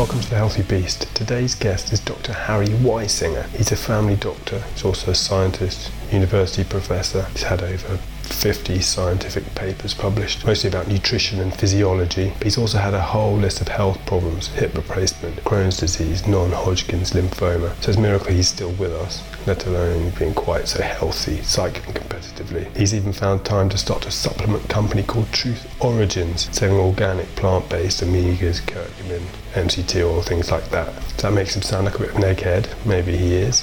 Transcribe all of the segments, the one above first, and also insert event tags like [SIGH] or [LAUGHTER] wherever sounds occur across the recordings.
Welcome to The Healthy Beast. Today's guest is Dr. Harry Weisinger. He's a family doctor, he's also a scientist, university professor. He's had over 50 scientific papers published, mostly about nutrition and physiology. But he's also had a whole list of health problems hip replacement, Crohn's disease, non Hodgkin's lymphoma. So it's a miracle he's still with us, let alone being quite so healthy, cycling competitively. He's even found time to start a supplement company called Truth Origins, selling organic plant based omegas, curcumin, MCT oil, things like that. That makes him sound like a bit of an egghead? Maybe he is.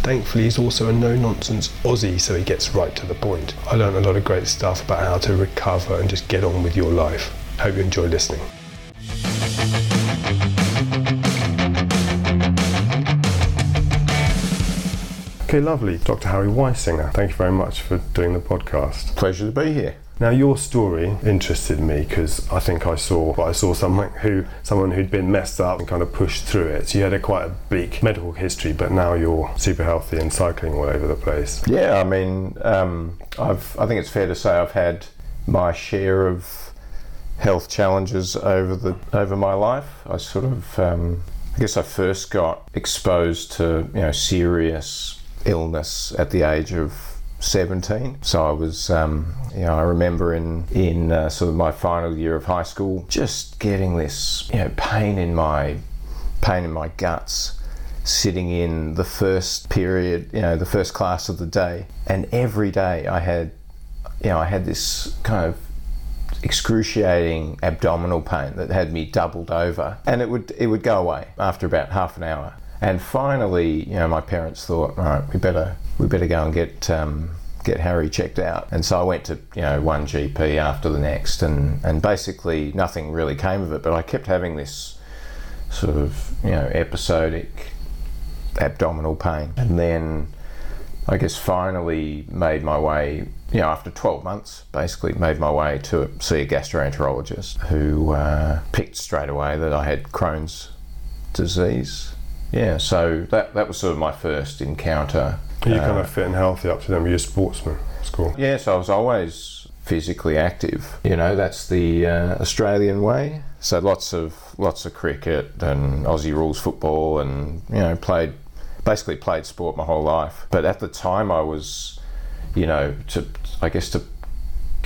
Thankfully, he's also a no nonsense Aussie, so he gets right to the point. I learned a lot of great stuff about how to recover and just get on with your life. Hope you enjoy listening. Okay, lovely. Dr. Harry Weisinger, thank you very much for doing the podcast. Pleasure to be here. Now, your story interested me because I think I saw, well, I saw someone who, someone who'd been messed up and kind of pushed through it. So you had a quite a bleak medical history, but now you're super healthy and cycling all over the place. Yeah, I mean, um, I've, I think it's fair to say I've had my share of health challenges over the over my life. I sort of, um, I guess, I first got exposed to you know serious illness at the age of 17. So I was, um, you know, I remember in in uh, sort of my final year of high school, just getting this, you know, pain in my pain in my guts, sitting in the first period, you know, the first class of the day, and every day I had, you know, I had this kind of excruciating abdominal pain that had me doubled over, and it would it would go away after about half an hour. And finally, you know, my parents thought, right, we better we better go and get um, get Harry checked out. And so I went to you know one GP after the next, and and basically nothing really came of it. But I kept having this sort of you know episodic abdominal pain, and then I guess finally made my way. You know, after 12 months, basically made my way to see a gastroenterologist who uh, picked straight away that I had Crohn's disease yeah, so that that was sort of my first encounter. Are you uh, kind of fit and healthy up to them? You're a sportsman, school. Yeah, so I was always physically active. You know, that's the uh, Australian way. So lots of lots of cricket and Aussie rules football, and you know, played basically played sport my whole life. But at the time, I was, you know, to I guess to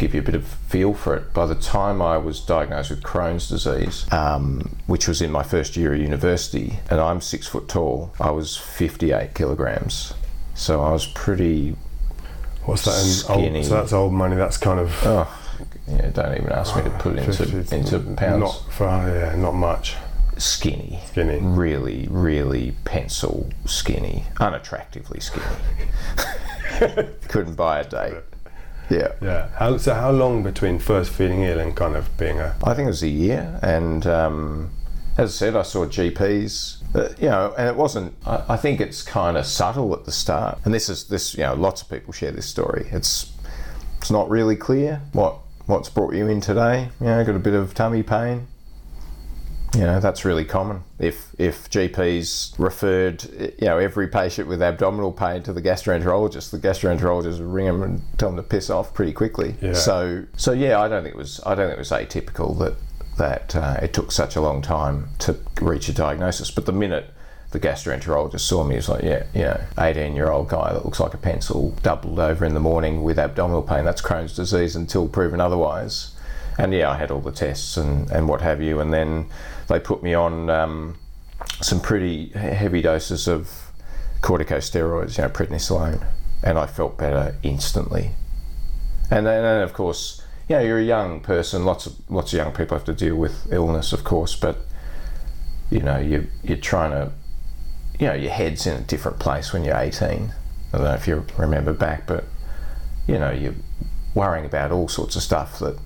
give you a bit of feel for it. By the time I was diagnosed with Crohn's disease, um, which was in my first year of university, and I'm six foot tall, I was 58 kilograms. So I was pretty. What's that? In old, so that's old money. That's kind of. Oh, yeah. Don't even ask me to put it into 50, into pounds. Not for yeah, not much. Skinny. Skinny. Really, really pencil skinny. Unattractively skinny. [LAUGHS] Couldn't buy a date. Yeah. Yeah. How, so how long between first feeling ill and kind of being a? I think it was a year, and um, as I said, I saw GPs. Uh, you know, and it wasn't. I, I think it's kind of subtle at the start, and this is this. You know, lots of people share this story. It's it's not really clear what what's brought you in today. You know, got a bit of tummy pain you know that's really common. If if GPs referred you know every patient with abdominal pain to the gastroenterologist, the gastroenterologist would ring them and tell them to piss off pretty quickly. Yeah. So so yeah, I don't think it was I don't think it was atypical that that uh, it took such a long time to reach a diagnosis. But the minute the gastroenterologist saw me, he was like, yeah, you know, 18 year old guy that looks like a pencil, doubled over in the morning with abdominal pain. That's Crohn's disease until proven otherwise. And yeah, I had all the tests and, and what have you. And then they put me on um, some pretty heavy doses of corticosteroids, you know, prednisolone, and I felt better instantly. And then, and of course, you know, you're a young person. Lots of lots of young people have to deal with illness, of course, but you know, you you're trying to, you know, your head's in a different place when you're 18. I don't know if you remember back, but you know, you're worrying about all sorts of stuff that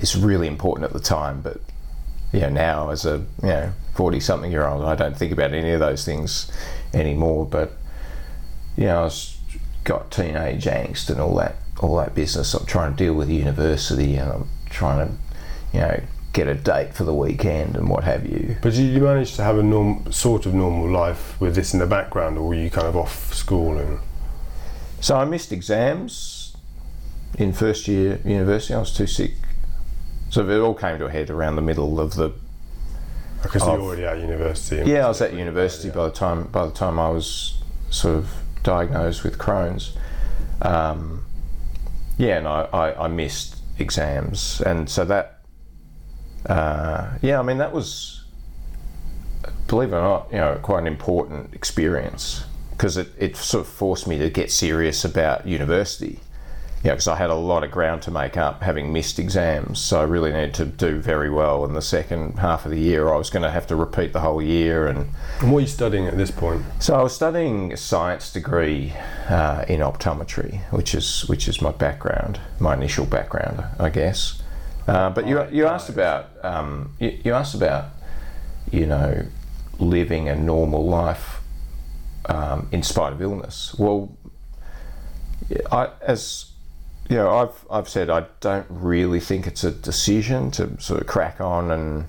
is really important at the time, but you know, now as a you know forty something year old, I don't think about any of those things anymore. But you know, I've got teenage angst and all that all that business. I'm trying to deal with university and I'm trying to you know get a date for the weekend and what have you. But did you manage to have a norm, sort of normal life with this in the background, or were you kind of off school and? So I missed exams in first year university. I was too sick so it all came to a head around the middle of the Because of- you're already at university. Yeah, I was at university by the time by the time I was sort of diagnosed with Crohn's. Um, yeah, and I, I, I missed exams, and so that. Uh, yeah, I mean that was, believe it or not, you know, quite an important experience because it, it sort of forced me to get serious about university. Yeah, because I had a lot of ground to make up having missed exams, so I really needed to do very well in the second half of the year. I was going to have to repeat the whole year, and And what are you studying at this point? so I was studying a science degree uh, in optometry, which is which is my background, my initial background, I guess. Uh, but you you asked about um, you, you asked about you know living a normal life um, in spite of illness. Well, I as you know, I've I've said I don't really think it's a decision to sort of crack on and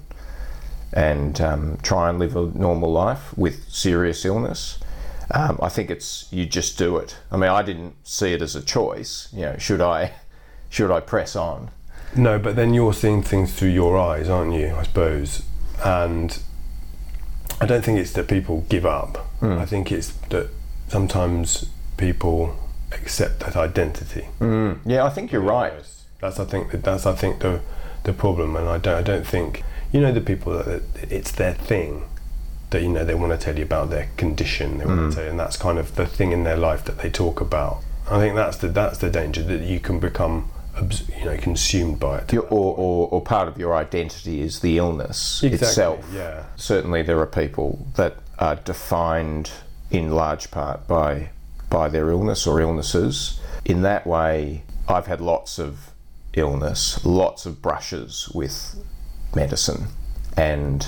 and um, try and live a normal life with serious illness. Um, I think it's you just do it. I mean, I didn't see it as a choice. You know, should I [LAUGHS] should I press on? No, but then you're seeing things through your eyes, aren't you? I suppose. And I don't think it's that people give up. I think it's that sometimes people accept that identity. Mm, yeah, I think you're right. That's I think that that's I think the the problem, and I don't I don't think you know the people that, it's their thing that you know they want to tell you about their condition, they want to tell you, and that's kind of the thing in their life that they talk about. I think that's the that's the danger that you can become you know consumed by it. Your, or, or, or part of your identity is the illness Exactly, itself. yeah. Certainly, there are people that are defined in large part by by their illness or illnesses. In that way, I've had lots of illness, lots of brushes with medicine, and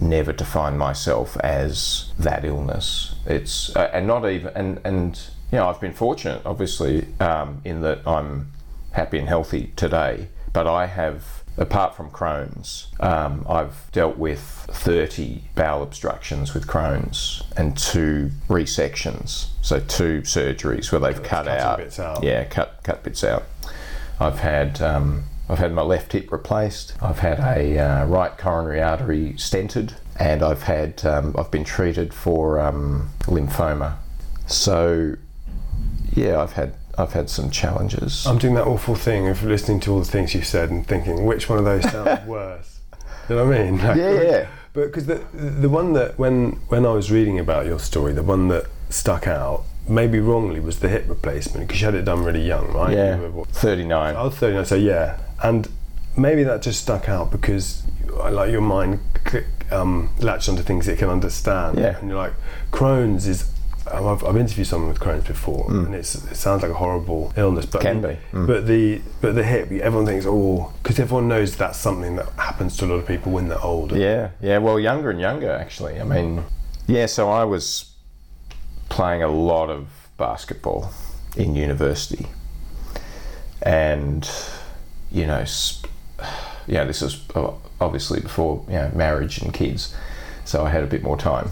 never defined myself as that illness. It's uh, and not even and and you know I've been fortunate, obviously, um, in that I'm happy and healthy today. But I have, apart from Crohn's, um, I've dealt with 30 bowel obstructions with Crohn's and two resections, so two surgeries where they've cut out, bits out. yeah, cut cut bits out. I've had um, I've had my left hip replaced. I've had a uh, right coronary artery stented, and I've had um, I've been treated for um, lymphoma. So yeah, I've had I've had some challenges. I'm doing that awful thing of listening to all the things you've said and thinking which one of those sounds [LAUGHS] worse. You know what I mean? Like, yeah, yeah. But because the the one that when when I was reading about your story, the one that stuck out, maybe wrongly, was the hip replacement because you had it done really young, right? Yeah, You were, what, 39. I was 39, so yeah, and maybe that just stuck out because like your mind click, um, latched onto things it can understand. Yeah. and you're like Crohn's is. Um, I've, I've interviewed someone with Crohn's before, and it's, it sounds like a horrible illness, but Mm. Can be. Mm. But the but the hip, everyone thinks oh, because everyone knows that's something that happens to a lot of people when they're older. Yeah, yeah. Well, younger and younger, actually. I mean, yeah. So I was playing a lot of basketball in university, and you know, sp- yeah, this is obviously before you know marriage and kids, so I had a bit more time.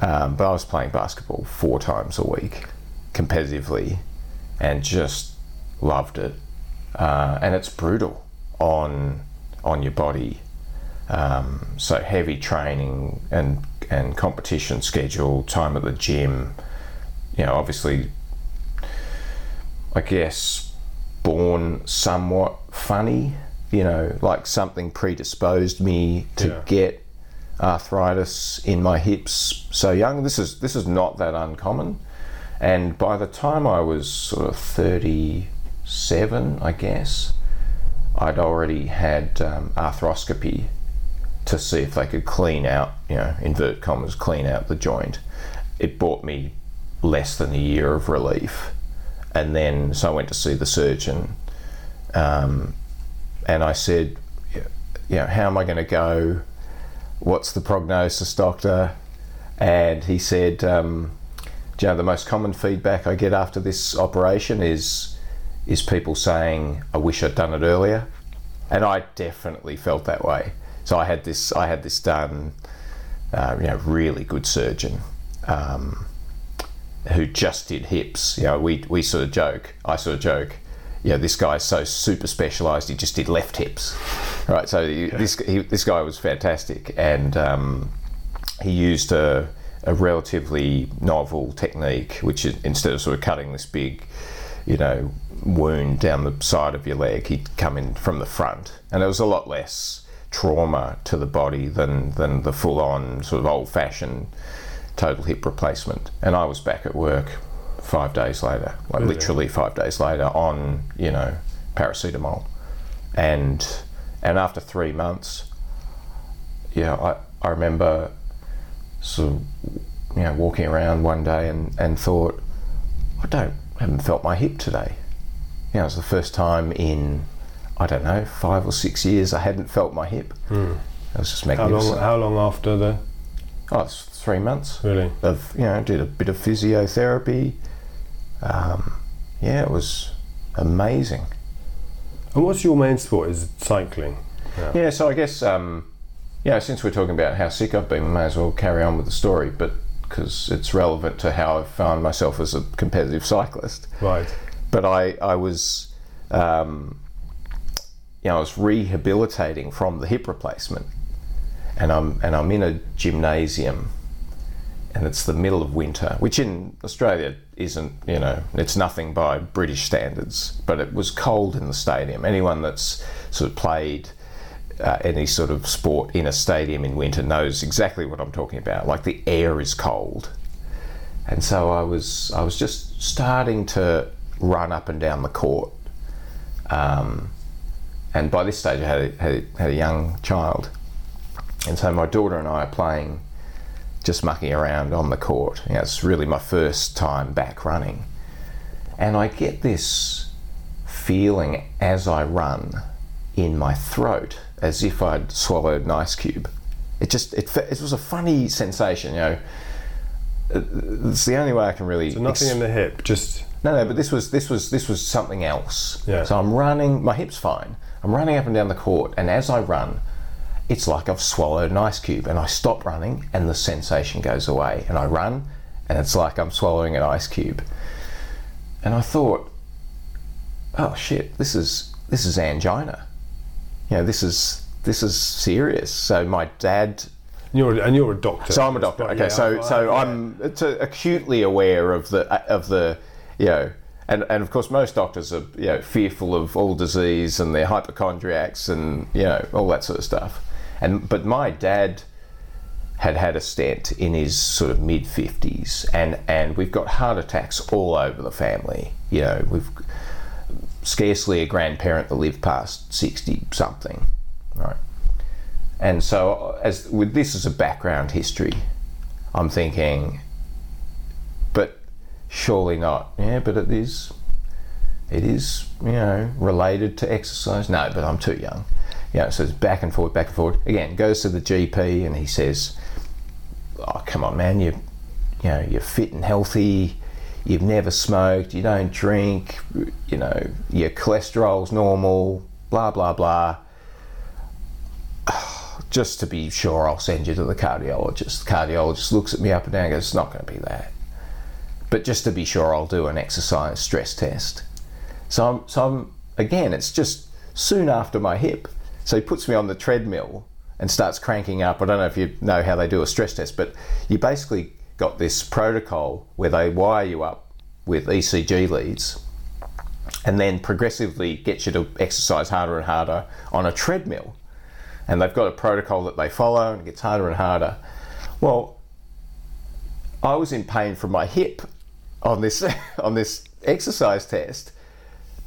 Um, but I was playing basketball four times a week, competitively, and just loved it. Uh, and it's brutal on on your body. Um, so heavy training and and competition schedule, time at the gym. You know, obviously, I guess born somewhat funny. You know, like something predisposed me to Yeah. get arthritis in my hips so young. This is this is not that uncommon. And by the time I was sort of thirty-seven, I guess, I'd already had um, arthroscopy to see if they could clean out, you know, invert commas, clean out the joint. It bought me less than a year of relief. And then, so I went to see the surgeon, um, and I said, you know, how am I going to go? What's the prognosis, doctor? And he said, um, you know, the most common feedback I get after this operation is is people saying, "I wish I'd done it earlier," and I definitely felt that way. So I had this, I had this done, uh, you know, really good surgeon, um, who just did hips. You know, we we sort of joke, I sort of joke, you know, this guy's so super specialised. He just did left hips, right? So he, this he, this guy was fantastic, and um, he used a, a relatively novel technique, which is instead of sort of cutting this big, you know, wound down the side of your leg, he'd come in from the front, and it was a lot less trauma to the body than than the full on sort of old fashioned total hip replacement. And I was back at work five days later, like Really? literally five days later, on you know paracetamol, and and after three months, yeah, I I remember sort of you know walking around one day and and thought I don't haven't felt my hip today. You know, it was the first time in I don't know five or six years I hadn't felt my hip. Hmm. It was just How magnificent. long? How long after the? Oh, it's three months Really? of you know did a bit of physiotherapy. Um, yeah, it was amazing. And what's your main sport? Is it cycling? Yeah, so I guess um, you know since we're talking about how sick I've been, we may as well carry on with the story, but because it's relevant to how I've found myself as a competitive [LAUGHS] cyclist. Right. But I I was um, you know I was rehabilitating from the hip replacement, and I'm and I'm in a gymnasium and it's the middle of winter, which in Australia isn't, you know, it's nothing by British standards, but it was cold in the stadium. Anyone that's sort of played uh, any sort of sport in a stadium in winter knows exactly what I'm talking about. Like the air is cold. And so I was, I was just starting to run up and down the court. Um, and by this stage, I had had, a, had a young child. And so my daughter and I are playing just mucking around on the court. You know, it's really my first time back running. And I get this feeling as I run in my throat as if I'd swallowed an ice cube. It just, it, it was a funny sensation, you know. Uh, it's the only way I can really. So nothing ex- in the hip, just no, no, but this was this was this was something else. Yeah. So I'm running. My hip's fine. I'm running up and down the court, and as I run, it's like I've swallowed an ice cube. And I stop running, and the sensation goes away. And I run, and it's like I'm swallowing an ice cube. And I thought, oh shit, this is this is angina. You know, this is this is serious. So my dad you're and you're a doctor. so I'm a doctor. Okay, yeah, so so I- I'm acutely aware of the of the you know, and and of course most doctors are you know fearful of all disease and they're hypochondriacs and you know all that sort of stuff. And but my dad had had a stent in his sort of mid fifties, and and we've got heart attacks all over the family. You know, we've scarcely a grandparent that lived past sixty something, right? And so, as with this as a background history, I'm thinking, but surely not. Yeah, but it is. It is, you know, related to exercise. No, but I'm too young. You know, so it's back and forth, back and forth. Again, goes to the GP and he says, "Oh, come on, man, you, you know, you're fit and healthy. You've never smoked. You don't drink. You know, your cholesterol's normal. Blah blah blah." [SIGHS] just to be sure, I'll send you to the cardiologist. The cardiologist looks at me up and down and goes, It's not going to be that. But just to be sure, I'll do an exercise stress test. So I'm, so I'm, again, it's just soon after my hip. So he puts me on the treadmill and starts cranking up. I don't know if you know how they do a stress test, but you basically got this protocol where they wire you up with ECG leads and then progressively get you to exercise harder and harder on a treadmill and they've got a protocol that they follow and it gets harder and harder. Well, I was in pain from my hip on this [LAUGHS] on this exercise test.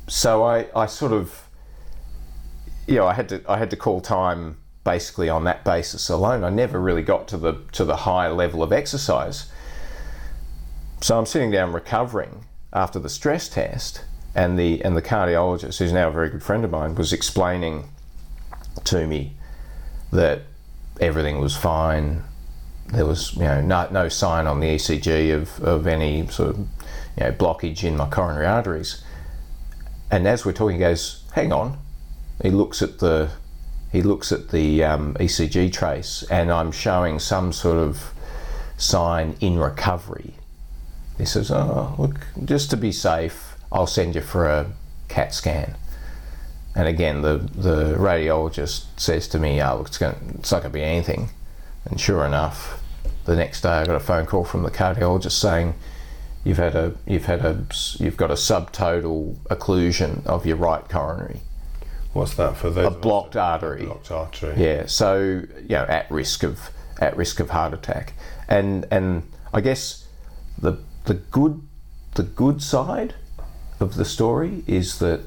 So I, I sort of you know, I had to I had to call time basically on that basis alone. I never really got to the to the high level of exercise. So I'm sitting down recovering after the stress test and the and the cardiologist, who's now a very good friend of mine, was explaining to me that everything was fine. There was, you know, no, no sign on the ECG of, of any sort of, you know, blockage in my coronary arteries. And as we're talking, he goes, "Hang on." He looks at the he looks at the um, ECG trace, and I'm showing some sort of sign in recovery. He says, "Oh, look, just to be safe, I'll send you for a CAT scan. And again, the, the radiologist says to me, oh, look, it's, going, it's not going to be anything. And sure enough, the next day I got a phone call from the cardiologist saying, you've had a you've had a you've got a subtotal occlusion of your right coronary, What's that for those? a blocked artery. blocked artery. Yeah, so you know, at risk of at risk of heart attack, and and I guess the the good the good side of the story is that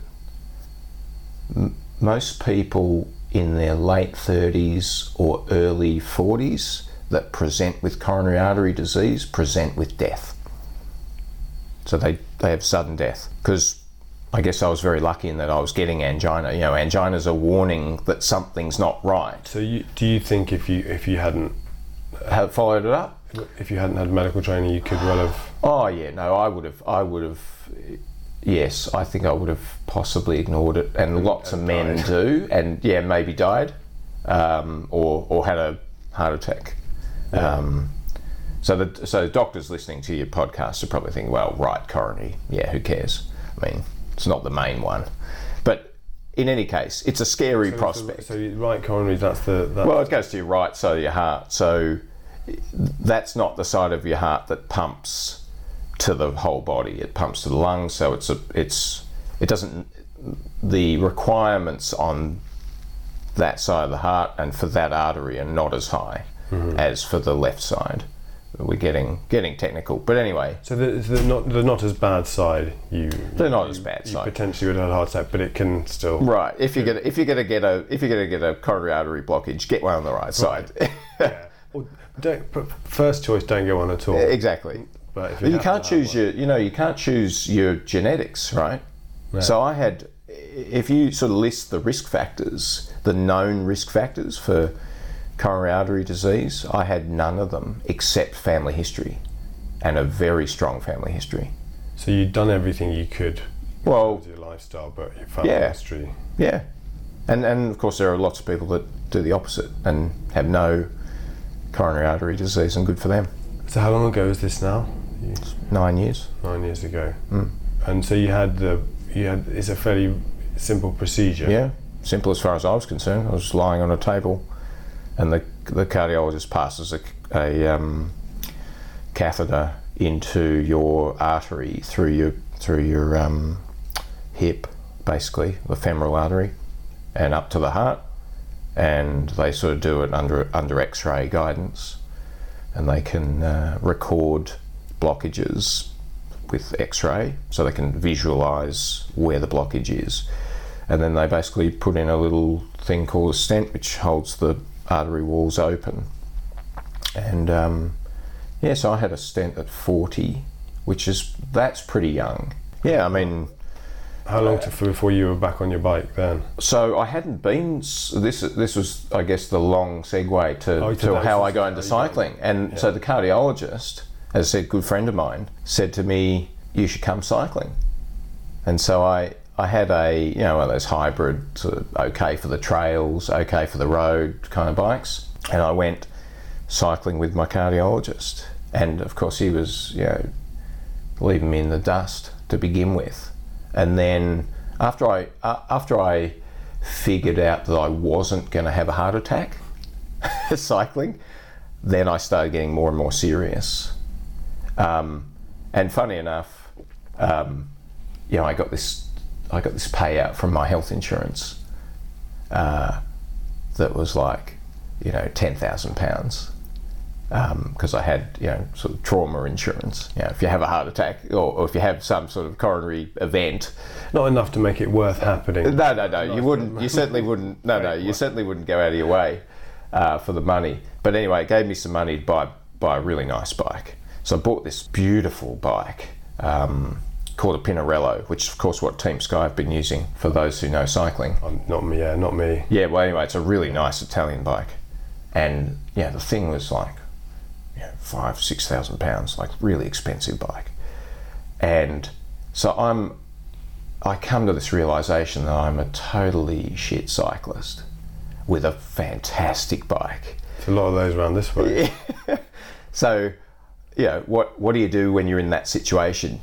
m- most people in their late thirties or early forties that present with coronary artery disease present with death. So they they have sudden death because. I guess I was very lucky in that I was getting angina. You know, angina is a warning that something's not right. So you, do you think if you if you hadn't have followed it up. if you hadn't had medical training, you could well have? Oh yeah, no, I would have. I would have. Yes, I think I would have possibly ignored it, and lots of men died. do, and yeah, maybe died, um, or or had a heart attack. Um, so the so doctors listening to your podcast are probably thinking, well, right coronary, yeah, who cares? I mean, it's not the main one, but in any case, it's a scary prospect. So, you- right coronary, that's the that, Well, it goes to your right side of your heart. So that's not the side of your heart that pumps to the whole body. It pumps to the lungs. So it's a it's it doesn't the requirements on that side of the heart and for that artery are not as high mm-hmm. as for the left side. We're getting getting technical, but anyway, So the, the not the not as bad side. You They're not you- as bad You side. potentially would have had a heart attack, but it can still. right. If you're gonna if you're gonna get a if you're gonna get a coronary artery blockage, get one on the right side. [LAUGHS] Yeah. Well, don't, but first choice, don't go on at all. exactly. But if you can't choose one- your, you know, you can't choose your genetics, right? So I had, if you sort of list the risk factors, the known risk factors for coronary artery disease, I had none of them except family history, and a very strong family history. So you'd done everything you could Well, with your lifestyle, but your family Yeah. history. yeah, and and of course there are lots of people that do the opposite and have no coronary artery disease, and good for them. So how long ago is this now? Nine years. Nine years ago. Mm. And so you had the you had it's a fairly simple procedure. Yeah, simple as far as I was concerned. I was lying on a table, and the the cardiologist passes a, a um, catheter into your artery through your through your um, hip, basically the femoral artery, and up to the heart. And they sort of do it under under X-ray guidance, and they can uh, record blockages with X-ray, so they can visualize where the blockage is and then they basically put in a little thing called a stent which holds the artery walls open. And um, yeah so i had a stent at 40 which is that's pretty young. Yeah i mean How long to, before you were back on your bike then? so i hadn't been this this was i guess the long segue to, Oh, to how i go into cycling. And so the cardiologist as i said good friend of mine said to me you should come cycling. And so I I had a you know one of those hybrid sort of okay for the trails, okay for the road kind of bikes, and I went cycling with my cardiologist, and of course he was you know leaving me in the dust to begin with, and then after I uh, after I figured out that I wasn't going to have a heart attack [LAUGHS] cycling, then I started getting more and more serious. Um, and funny enough, um, you know, I got this, I got this payout from my health insurance uh, that was like, you know, ten thousand pounds because I had, you know, sort of trauma insurance. You know, if you have a heart attack or, or if you have some sort of coronary event, Not enough to make it worth happening. no, no, no. You wouldn't. You certainly wouldn't. No, no. You certainly wouldn't go out of your way uh, for the money. But anyway, it gave me some money to buy buy a really nice bike. So I bought this beautiful bike um, called a Pinarello, which is of course what Team Sky have been using for those who know cycling. Um, not me, yeah, not me. Yeah. Well, anyway, it's a really nice Italian bike, and yeah, the thing was like, you know, five six thousand pounds, like really expensive bike, and so I'm I come to this realization that I'm a totally shit cyclist with a fantastic bike. There's a lot of those around this way. Yeah. [LAUGHS] So, you know, what what do you do when you're in that situation?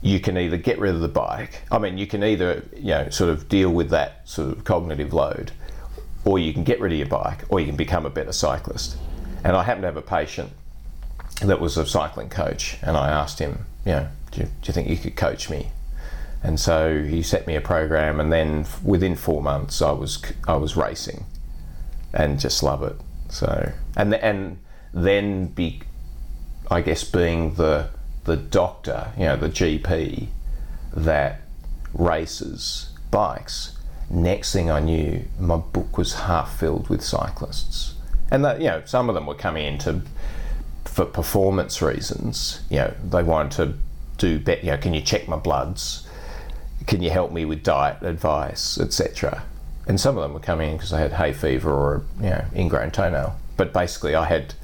You can either get rid of the bike. I mean, you can either you know sort of deal with that sort of cognitive load, or you can get rid of your bike, or you can become a better cyclist. And I happen to have a patient that was a cycling coach, and I asked him, you know, do you, do you think you could coach me? And so he set me a program, and then within four months, I was I was racing, and just love it. So and and then be, I guess being the the doctor, you know, the GP that races bikes. Next thing I knew, my book was half filled with cyclists, and that you know some of them were coming in to for performance reasons. You know, they wanted to do better. You know, can you check my bloods? Can you help me with diet advice, etc. And some of them were coming in because they had hay fever or you know ingrown toenail. But basically, I had,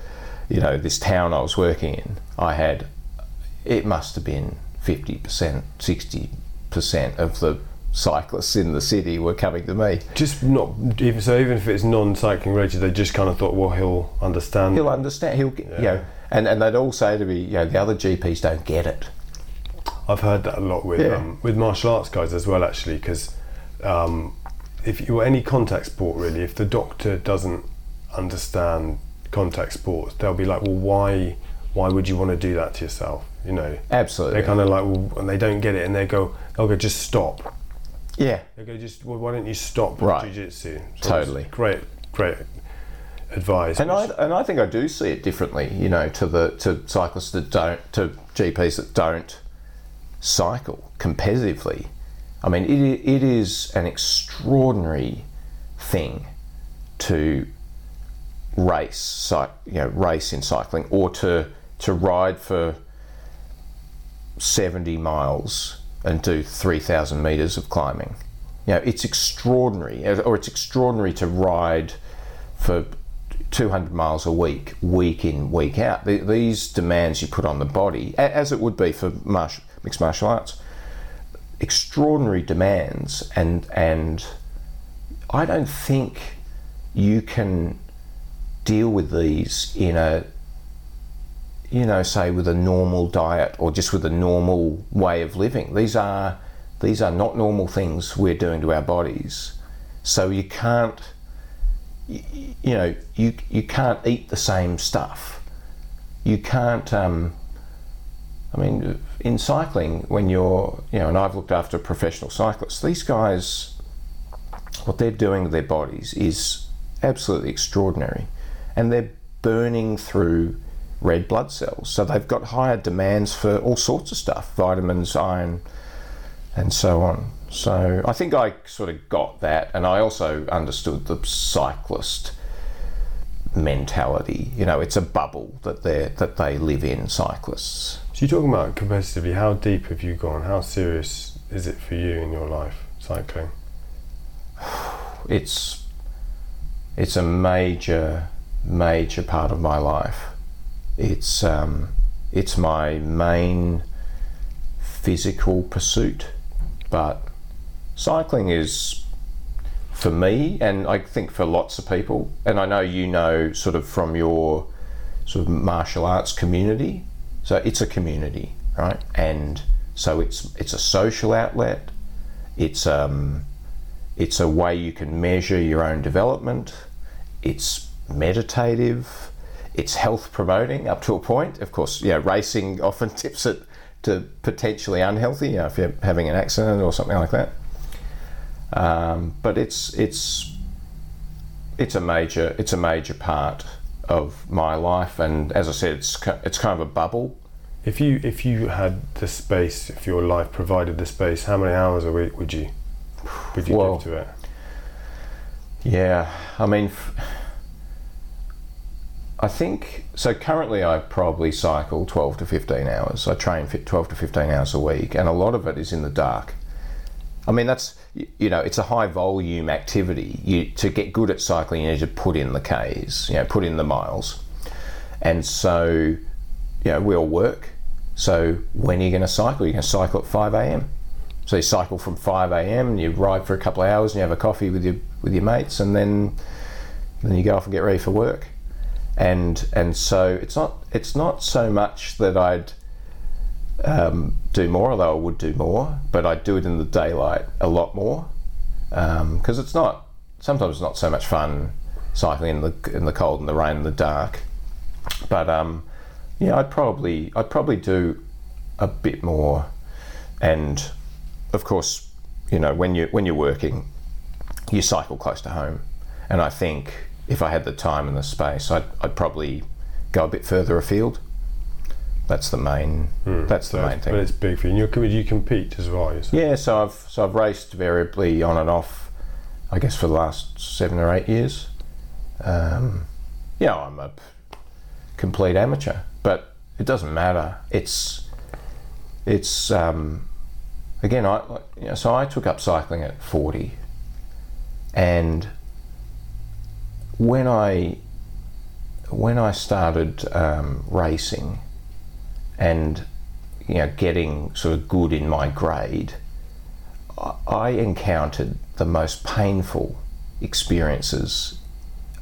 you know, this town I was working in. I had, it must have been fifty percent, sixty percent of the cyclists in the city were coming to me. Just not even so. Even if it's non-cycling related, they just kind of thought, well, he'll understand. He'll understand. He'll, yeah. you know, and and they'd all say to me, you know, the other GPs don't get it. I've heard that a lot with yeah. um, with martial arts guys as well, actually, because um, if you any contact sport really, if the doctor doesn't understand contact sports, they'll be like, well, why why would you want to do that to yourself? You know, absolutely. They're kind of like, well, and they don't get it, and they go, they'll go, just stop. Yeah. They go, just well, why don't you stop right. jiu-jitsu? So totally. Great, great advice. And I and I think I do see it differently. You know, to the to cyclists that don't to GPs that don't cycle competitively. I mean, it, it is an extraordinary thing to race, you know, race in cycling, or to to ride for seventy miles and do three thousand meters of climbing. You know, it's extraordinary, or it's extraordinary to ride for 200 miles a week, week in, week out. These demands you put on the body, as it would be for mixed martial arts, extraordinary demands, and and I don't think you can deal with these in a you know say with a normal diet or just with a normal way of living. These are these are not normal things we're doing to our bodies. So you can't you, know you you can't eat the same stuff. You can't um, I mean, in cycling, when you're, you know, and I've looked after professional cyclists, these guys, what they're doing to their bodies is absolutely extraordinary. And they're burning through red blood cells. So they've got higher demands for all sorts of stuff vitamins, iron, and so on. So I think I sort of got that. And I also understood the cyclist mentality. You know, it's a bubble that they that they live in. Cyclists. So you're talking about competitively. How deep have you gone? How serious is it for you in your life cycling? [SIGHS] It's it's a major major part of my life. It's um, it's my main physical pursuit, but cycling is for me, and I think for lots of people, and I know you know sort of from your sort of martial arts community. So it's a community, right? And so it's it's a social outlet. It's um, it's a way you can measure your own development. It's meditative. It's health promoting up to a point. Of course, yeah, racing often [LAUGHS] tips it to potentially unhealthy. You know, if you're having an accident or something like that. Um, but it's it's it's a major it's a major part of my life, and as I said, it's it's kind of a bubble. If you if you had the space, if your life provided the space, how many hours a week would you would you well, give to it? Yeah, I mean, I think so. Currently, I probably cycle twelve to fifteen hours. I train twelve to fifteen hours a week, and a lot of it is in the dark. I mean, that's you know, it's a high volume activity. You to get good at cycling, you need to put in the k's, you know, put in the miles, and so you know we all work. So when are you going to cycle? You're going to cycle at five a.m. So you cycle from five a.m. And you ride for a couple of hours, and you have a coffee with your with your mates, and then then you go off and get ready for work. And and so it's not it's not so much that I'd um, do more, although I would do more, but I'd do it in the daylight a lot more because um, it's not sometimes it's not so much fun cycling in the in the cold and the rain and the dark. But um, yeah, I'd probably I'd probably do a bit more, and of course, you know when you when you're working, you cycle close to home, and I think if I had the time and the space, I'd, I'd probably go a bit further afield. That's the main. Hmm. That's the main thing. But it's big for you. And you, you compete as well. Yeah, so I've so I've raced variably on and off. I guess for the last seven or eight years. Um, yeah, I'm a complete amateur, but it doesn't matter. It's it's um, again, I you know, so I took up cycling at forty, and when I when I started um, racing and you know getting sort of good in my grade, I encountered the most painful experiences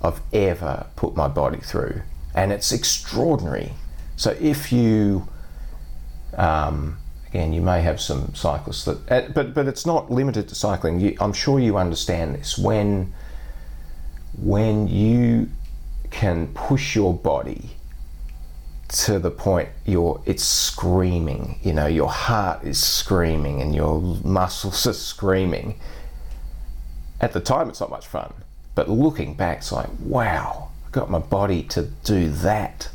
I've ever put my body through, and it's extraordinary. So if you, um, again, you may have some cyclists that, uh, but but it's not limited to cycling. You, I'm sure you understand this when when you can push your body to the point you're it's screaming you know your heart is screaming and your muscles [LAUGHS] are screaming. At the time it's not much fun but looking back it's like wow i got my body to do that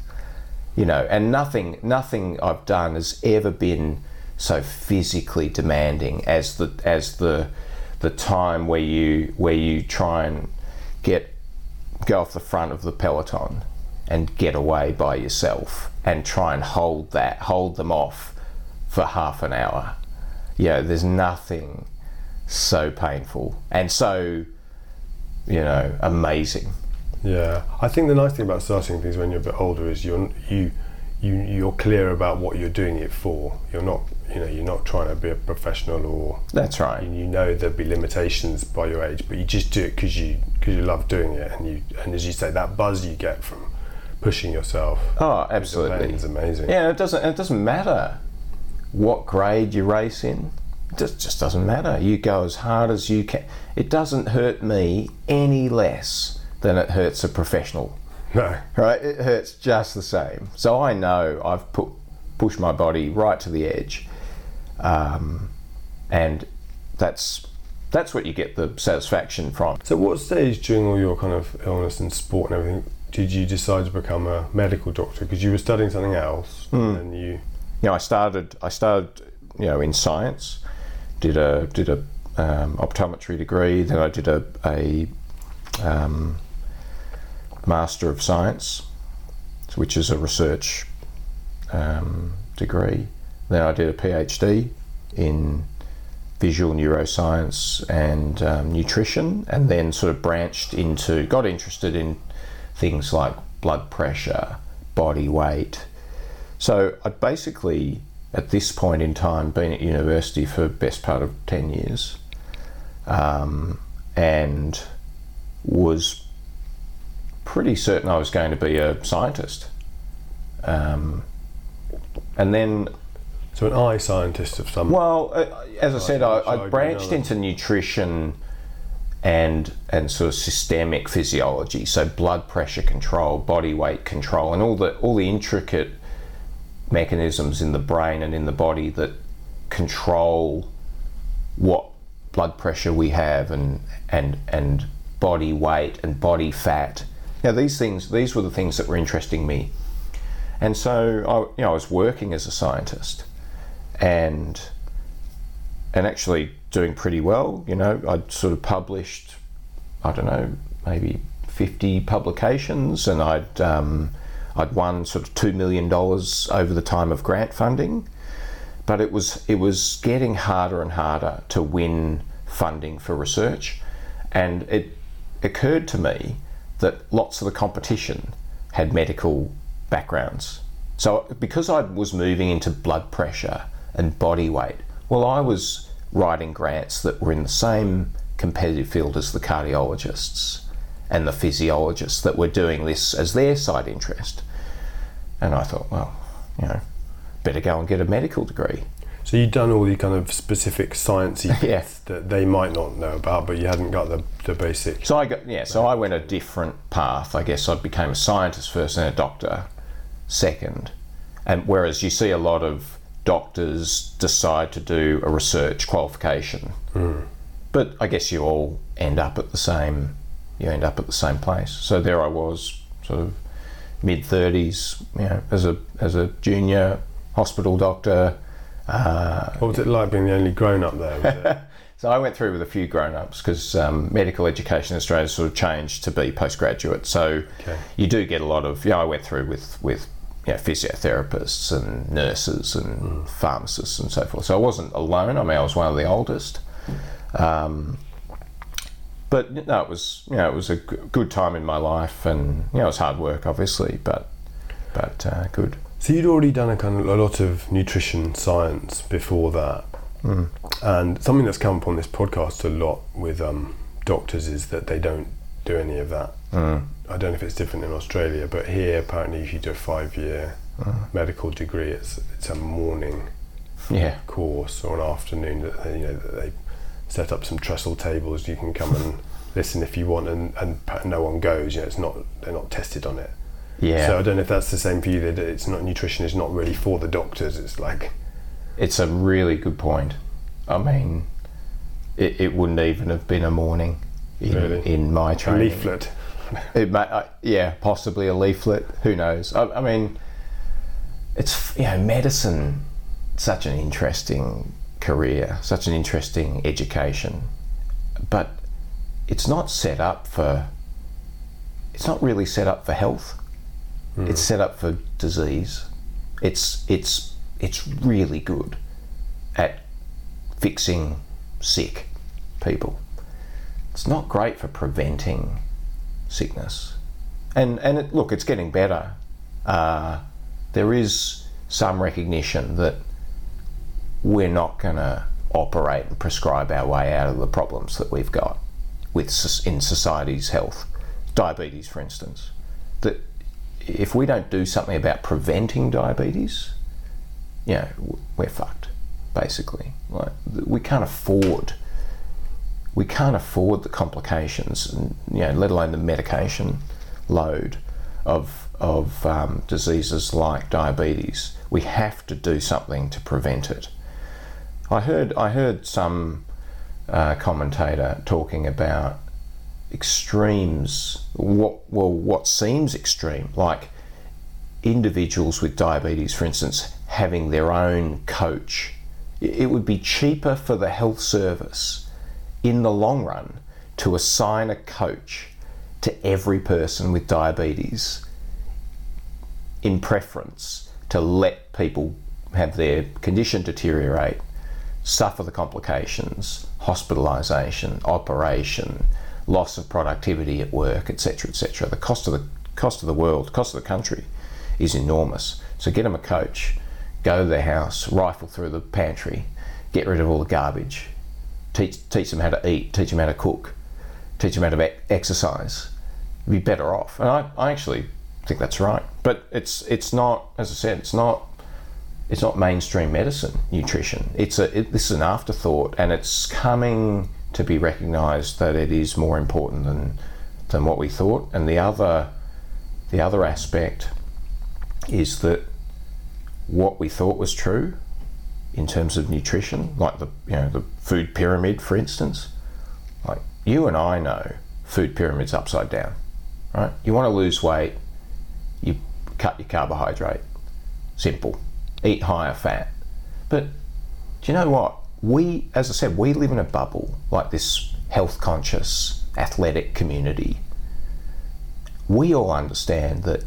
you know and nothing nothing i've done has ever been so physically demanding as the as the the time where you where you try and get go off the front of the peloton and get away by yourself and try and hold that, hold them off for half an hour. Yeah, there's nothing so painful and so, you know, amazing. Yeah, I think the nice thing about starting things when you're a bit older is you're you you you're clear about what you're doing it for. You're not you know you're not trying to be a professional or that's right. You, you know there'll be limitations by your age, but you just do it because you because you love doing it, and you and as you say that buzz you get from pushing yourself. Oh, absolutely, it's amazing. Yeah, it doesn't it doesn't matter what grade you race in. It just just doesn't matter. You go as hard as you can. It doesn't hurt me any less than it hurts a professional. No. Right? It hurts just the same. So I know I've put pushed my body right to the edge, um, and that's that's what you get the satisfaction from. So, what stage during all your kind of illness and sport and everything did you decide to become a medical doctor? Because you were studying something else, mm. and you. You know, I started. I started. You know, in science, did a did a um, optometry degree. Then I did a a um, master of science, which is a research um, degree. Then I did a PhD in visual neuroscience and um, nutrition, and then sort of branched into, got interested in things like blood pressure, body weight. So I'd basically, at this point in time, been at university for best part of 10 years um, and was pretty certain I was going to be a scientist. Um, and then so an eye scientist of some. Well, uh, as I said, I, I branched into nutrition and and sort of systemic physiology, so blood pressure control, body weight control, and all the all the intricate mechanisms in the brain and in the body that control what blood pressure we have and and and body weight and body fat. Now these things these were the things that were interesting me. And so I you know I was working as a scientist and and actually doing pretty well. You know, I'd sort of published, I don't know, maybe 50 publications, and I'd um, I'd won sort of two million dollars over the time of grant funding. But it was it was getting harder and harder to win funding for research, and it occurred to me that lots of the competition had medical backgrounds. So because I was moving into blood pressure and body weight. Well, I was writing grants that were in the same competitive field as the cardiologists and the physiologists that were doing this as their side interest. And I thought, well, you know, better go and get a medical degree. So you'd done all the kind of specific sciencey [LAUGHS] Yeah. bits that they might not know about, but you hadn't got the, the basic. So I got yeah. So I went a different path. I guess I became a scientist first and a doctor second. And whereas you see a lot of doctors decide to do a research qualification, but I guess you all end up at the same. You end up at the same place. So there I was, sort of mid thirties, you know, as a as a junior hospital doctor. Uh, What was it like being the only grown up there? [LAUGHS] So I went through with a few grown-ups because um, medical education in Australia sort of changed to be postgraduate. So Okay. you do get a lot of. Yeah, I went through with with you know, physiotherapists and nurses and pharmacists and so forth. So I wasn't alone. I mean, I was one of the oldest. Um, but no, it was you know it was a g- good time in my life, and you know it was hard work, obviously, but but uh, good. So you'd already done a kind of a lot of nutrition science before that, and something that's come up on this podcast a lot with um, doctors is that they don't do any of that. I don't know if it's different in Australia, but here apparently if you do a five-year mm. medical degree, it's it's a morning Yeah, course or an afternoon that they, you know that they set up some trestle tables. You can come and [LAUGHS] listen if you want, and, and no one goes. You know, it's not they're not tested on it. yeah. So I don't know if that's the same for you. That it's not nutrition is not really for the doctors. It's like It's a really good point. I mean, it, it wouldn't even have been a morning in, Really? in my a training. leaflet. It may, uh, yeah, possibly a leaflet. Who knows? I, I mean, it's you know, medicine. Such an interesting career, such an interesting education, but it's not set up for. It's not really set up for health. It's set up for disease. It's it's it's really good at fixing sick people. It's not great for preventing sickness. And and it, look, it's getting better. Uh, there is some recognition that we're not going to operate and prescribe our way out of the problems that we've got with in society's health, diabetes, for instance. That if we don't do something about preventing diabetes, you know, we're fucked. Basically, like we can't afford we can't afford the complications, you know, let alone the medication load of of um, diseases like diabetes. We have to do something to prevent it. I heard I heard some uh, commentator talking about extremes. What well, what seems extreme, like individuals with diabetes, for instance, having their own coach. It would be cheaper for the health service in the long run to assign a coach to every person with diabetes in preference to let people have their condition deteriorate, suffer the complications, hospitalisation, operation, loss of productivity at work, etc., etc. The cost of the cost of the world, cost of the country, is enormous. So get them a coach, go to their house, rifle through the pantry, get rid of all the garbage, teach teach them how to eat, teach them how to cook, teach them how to exercise. You'd be better off. And I, I actually think that's right. But it's it's not, as I said, it's not it's not mainstream medicine nutrition. It's a it, this is an afterthought, and it's coming to be recognised that it is more important than than what we thought. And the other the other aspect is that what we thought was true in terms of nutrition, like the you know the food pyramid, for instance, like you and I know food pyramid's upside down, right? You want to lose weight, you cut your carbohydrate, simple, eat higher fat. But do you know what? We, as I said, we live in a bubble, like this health conscious athletic community. We all understand that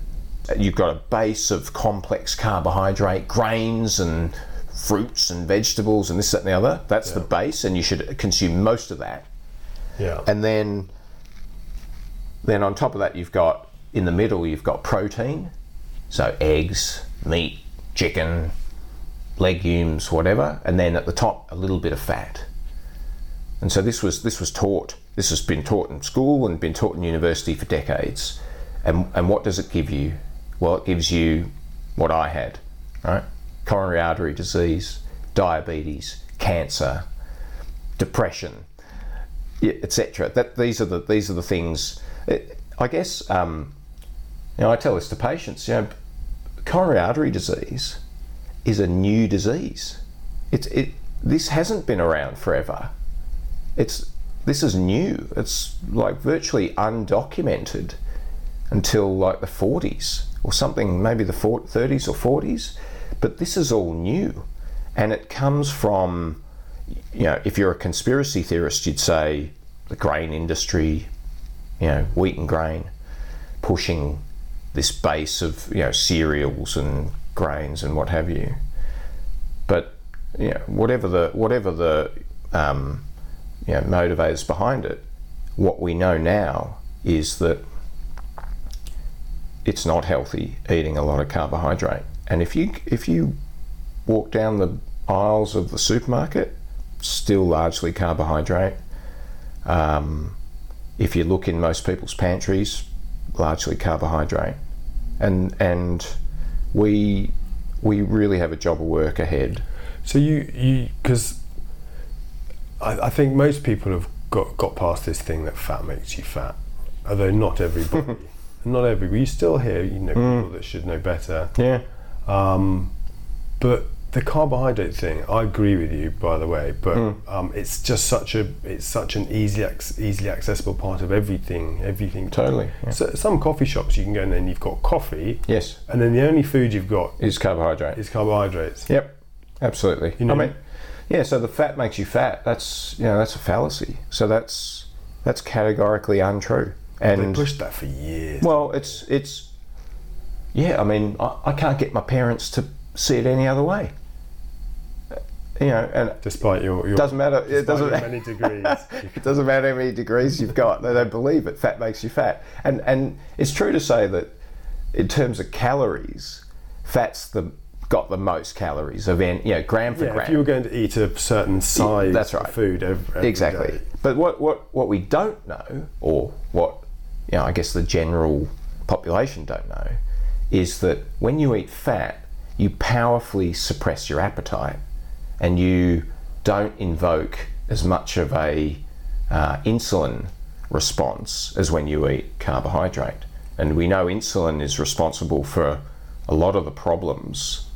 you've got a base of complex carbohydrate, grains and fruits and vegetables and this, that, and the other. That's the base, and you should consume most of that. Yeah. And then, then on top of that, you've got in the middle, you've got protein, so eggs, meat, chicken, legumes, whatever, and then at the top, a little bit of fat. And so this was this was taught. This has been taught in school and been taught in university for decades. And and what does it give you? Well, it gives you what I had, right? Coronary artery disease, diabetes, cancer, depression, etc. That these are the these are the things. I guess um, you know I tell this to patients. You know, coronary artery disease is a new disease. It's it. This hasn't been around forever. It's this is new. It's like virtually undocumented until like the 40s or something, maybe the 30s or 40s. But this is all new, and it comes from you know, if you're a conspiracy theorist, you'd say the grain industry, you know, wheat and grain, pushing this base of you know cereals and grains and what have you. But you know, whatever the whatever the um, you know, motivators behind it, what we know now is that it's not healthy eating a lot of carbohydrate. And if you if you walk down the aisles of the supermarket, still largely carbohydrate. Um, if you look in most people's pantries, largely carbohydrate, and and we we really have a job of work ahead. So you you because I, I think most people have got got past this thing that fat makes you fat, although not everybody. [LAUGHS] not everybody. You still hear you know mm. people that should know better. Yeah. Um, but the carbohydrate thing, I agree with you, by the way, but mm. um, it's just such a it's such an easy easily accessible part of everything. Everything totally. Yeah. So some coffee shops you can go in and you've got coffee. Yes. And then the only food you've got is carbohydrate. Is carbohydrates. Yep. Absolutely. You know, I mean, yeah. So the fat makes you fat. That's you know that's a fallacy. So that's that's categorically untrue. And they pushed that for years. Well, it's it's yeah. I mean, I, I can't get my parents to see it any other way you know, and despite your, your doesn't matter. It doesn't matter many degrees. [LAUGHS] it doesn't matter how many degrees you've got. They don't believe it. Fat makes you fat, and and it's true to say that in terms of calories, fat's the got the most calories of any, you know, gram for yeah, gram. If you were going to eat a certain size yeah, that's right. of food every, every exactly. Day. But what, what, what we don't know, or what you know, I guess the general population don't know, is that when you eat fat, you powerfully suppress your appetite and you don't invoke as much of a uh, insulin response as when you eat carbohydrate. And we know insulin is responsible for a lot of the problems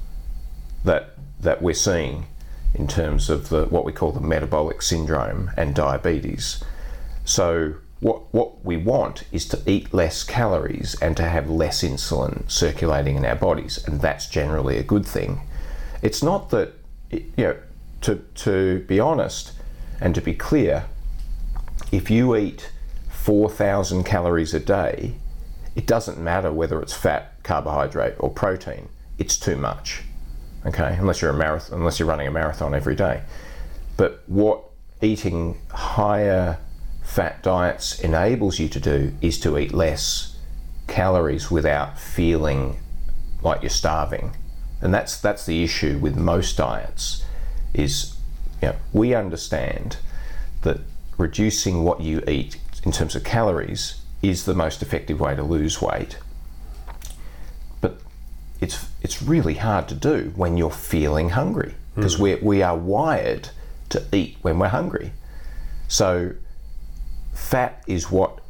that that we're seeing in terms of the what we call the metabolic syndrome and diabetes. So what what we want is to eat less calories and to have less insulin circulating in our bodies, and that's generally a good thing. It's not that you know, to, to be honest and to be clear, if you eat 4,000 calories a day, it doesn't matter whether it's fat, carbohydrate, or protein. It's too much. Okay, unless you're a marathon, unless you're running a marathon every day. But what eating higher fat diets enables you to do is to eat less calories without feeling like you're starving. And that's that's the issue with most diets is you know, we understand that reducing what you eat in terms of calories is the most effective way to lose weight. But it's it's really hard to do when you're feeling hungry because mm. we we are wired to eat when we're hungry. So fat is what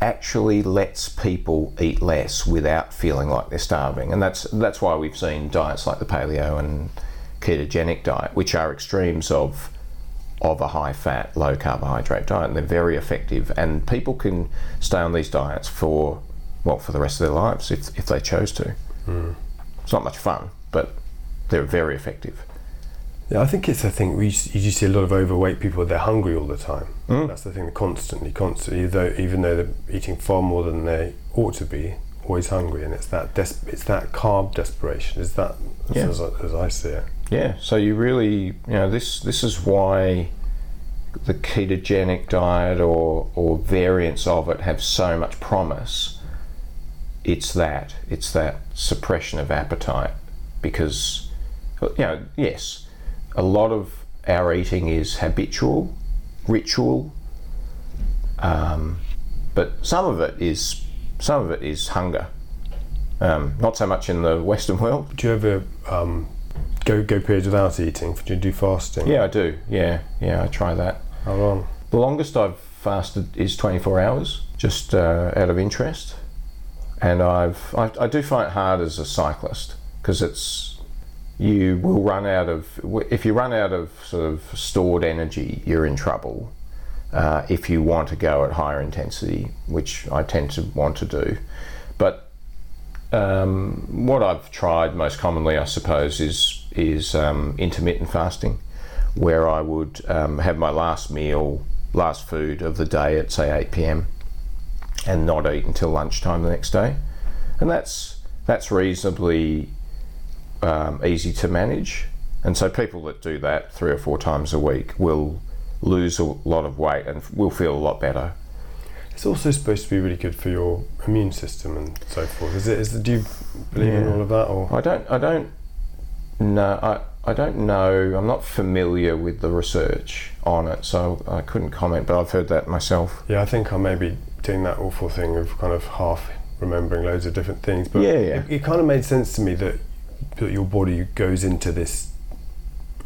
actually lets people eat less without feeling like they're starving. And that's that's why we've seen diets like the paleo and ketogenic diet, which are extremes of of a high fat, low carbohydrate diet, and they're very effective. And people can stay on these diets for well for the rest of their lives if if they chose to. Mm. It's not much fun, but they're very effective. Yeah, I think it's a thing. We you just see a lot of overweight people. They're hungry all the time. Mm. That's the thing. Constantly, constantly. Though even though they're eating far more than they ought to be, always hungry, and it's that des- it's that carb desperation. Is that yeah. as, as I see it? Yeah. So you really, you know, this this is why the ketogenic diet or or variants of it have so much promise. It's that. It's that suppression of appetite because, you know, yes a lot of our eating is habitual, ritual, um, but some of it is some of it is hunger. Um, not so much in the [LAUGHS] Western world. Do you ever um, go go periods without eating? Do you do fasting? Yeah, I do. Yeah, yeah, I try that. How long? The longest I've fasted is 24 hours, just uh, out of interest. And I've I, I do find it hard as a cyclist because it's you will run out of if you run out of sort of stored energy, you're in trouble. Uh, if you want to go at higher intensity, which I tend to want to do, but um, what I've tried most commonly, I suppose, is is um, intermittent fasting, where I would um, have my last meal, last food of the day at say 8 p.m. and not eat until lunchtime the next day, and that's that's reasonably um, easy to manage. And so people that do that three or four times a week will lose a lot of weight and will feel a lot better it's also supposed to be really good for your immune system and so forth. Is it? Is it, do you believe yeah. in all of that? Or I don't. I don't No. I, I don't know. I'm not familiar with the research on it, so I couldn't comment. But I've heard that myself. Yeah, I think I may be doing that awful thing of kind of half remembering loads of different things. But yeah, yeah. It, it kind of made sense to me that that your body goes into this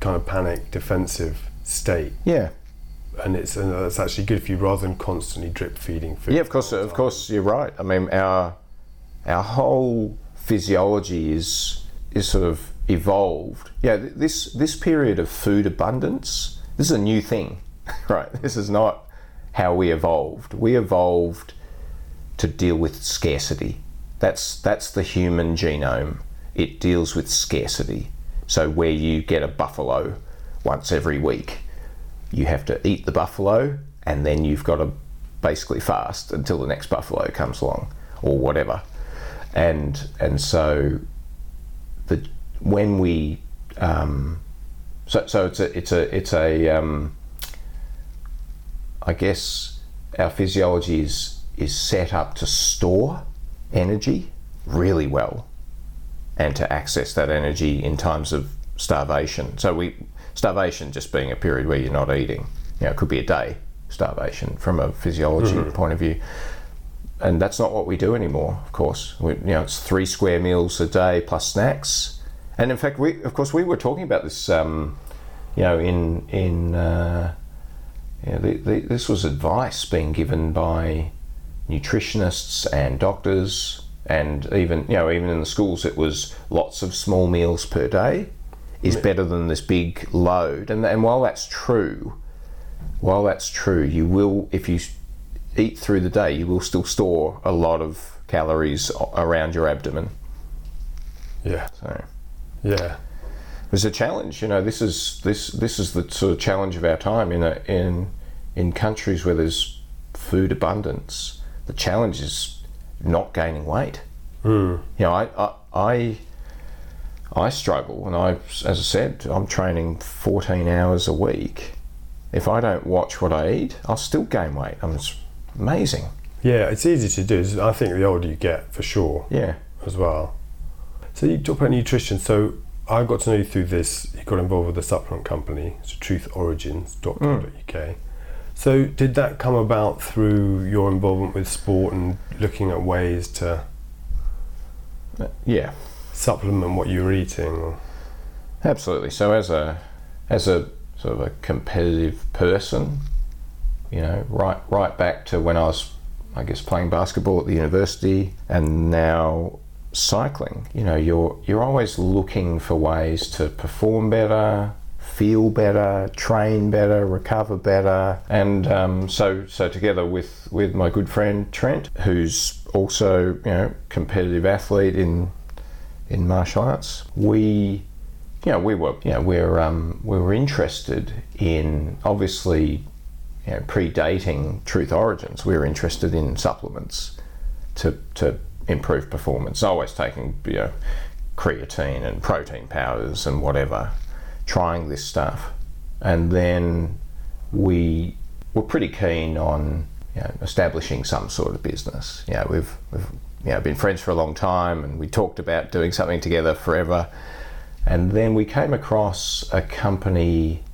kind of panic defensive state. Yeah and it's and that's actually good for you rather than constantly drip feeding food. Yeah, of course, of course, you're right. I mean, our our whole physiology is is sort of evolved. Yeah, this this period of food abundance, this is a new thing, [LAUGHS] right? This is not how we evolved. We evolved to deal with scarcity. That's that's the human genome. It deals with scarcity. So where you get a buffalo once every week you have to eat the buffalo and then you've got to basically fast until the next buffalo comes along or whatever. And and so the when we um, so so it's a it's a it's a um, I guess our physiology is is set up to store energy really well and to access that energy in times of starvation. So we starvation just being a period where you're not eating. You know, it could be a day starvation from a physiology mm-hmm. point of view. And that's not what we do anymore, of course. We, you know, it's three square meals a day plus snacks. And in fact, we, of course, we were talking about this, um, you know, in, in, uh, you know, the, the, this was advice being given by nutritionists and doctors and even you know even in the schools it was lots of small meals per day is better than this big load. And, and while that's true, while that's true, you will, if you eat through the day, you will still store a lot of calories around your abdomen. Yeah. So. Yeah. There's a challenge, you know. This is this this is the sort of challenge of our time in a, in in countries where there's food abundance. The challenge is not gaining weight. Mm. You know, I, I, I I struggle, and I, as I said, I'm training 14 hours a week. If I don't watch what I eat, I'll still gain weight. I'm it's amazing. Yeah, it's easy to do. I think the older you get, for sure. Yeah. As well. So you talk about nutrition. So I got to know you through this. You got involved with a supplement company, it's truthorigins.co.uk. Mm. So did that come about through your involvement with sport and looking at ways to? Uh, yeah supplement what you're eating? Or? Absolutely. So as a as a sort of a competitive person, you know, right right back to when I was, I guess, playing basketball at the university, and now cycling. You know, you're you're always looking for ways to perform better, feel better, train better, recover better, and um, so so together with with my good friend Trent, who's also you know competitive athlete in in martial arts. We, you know, we were, you know, we're um, we were interested in obviously, you know, predating Truth Origins. We were interested in supplements to to improve performance. Always taking you know creatine and protein powders and whatever, trying this stuff, and then we were pretty keen on you know, establishing some sort of business. You know, we've, we've you know, been friends for a long time and we talked about doing something together forever. And then we came across a company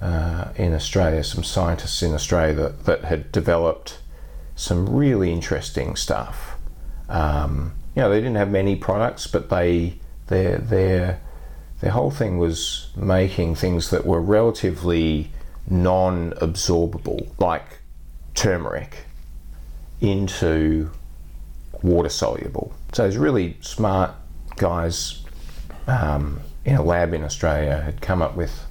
uh, in Australia, some scientists in Australia that, that had developed some really interesting stuff. Um, you know, they didn't have many products, but they their their their whole thing was making things that were relatively non-absorbable, like turmeric, into water soluble. So these really smart guys um, in a lab in Australia had come up with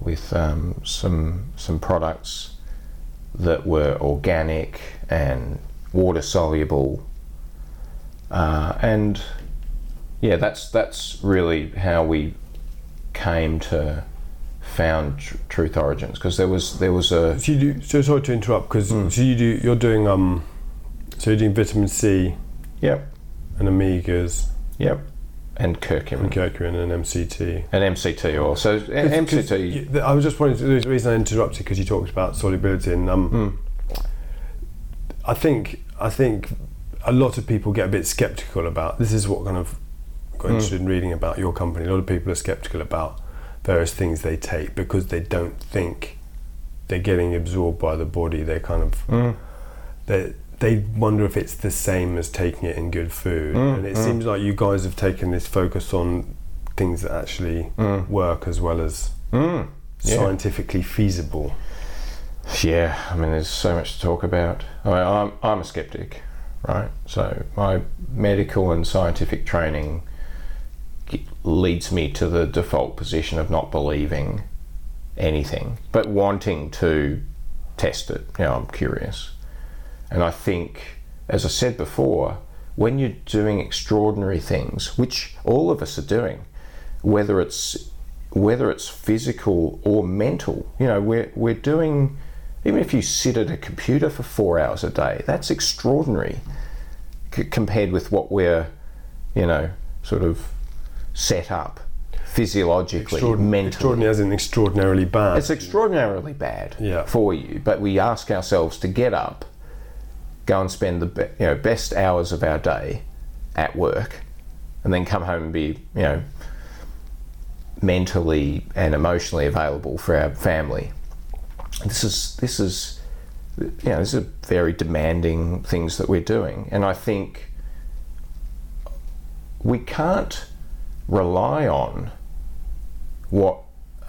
with um, some some products that were organic and water soluble, uh, and yeah, that's that's really how we came to found tr- Truth Origins because there was there was a So you do. So sorry to interrupt because so you do. You're doing um. So you're doing vitamin C yep and omegas yep and curcumin and curcumin and MCT. and MCT oil. So Cause- 'cause MCT you- I was just wondering. The reason I interrupted because you talked about solubility and um. I think I think a lot of people get a bit skeptical about this. Is what kind of interested hmm. in reading about your company. A lot of people are skeptical about various things they take because they don't think they're getting absorbed by the body. They kind of hmm. they they wonder if it's the same as taking it in good food. Hmm. and it seems like you guys have taken this focus on things that actually work as well as Mm, yeah. scientifically feasible. Yeah, I mean, there's so much to talk about. I mean, I'm, I'm a skeptic, right? So my medical and scientific training leads me to the default position of not believing anything, but wanting to test it. You know, I'm curious. And I think, as I said before, when you're doing extraordinary things, which all of us are doing, whether it's whether it's physical or mental, you know, we're we're doing even if you sit at a computer for four hours a day, that's extraordinary c- compared with what we're, you know, sort of set up physiologically, Extraordin- mentally. Extraordinary as in extraordinarily bad. It's extraordinarily bad Yeah. for you, but we ask ourselves to get up, go and spend the be- you know best hours of our day at work, and then come home and be you know mentally and emotionally available for our family. This is this is you know these are very demanding things that we're doing, and I think we can't rely on what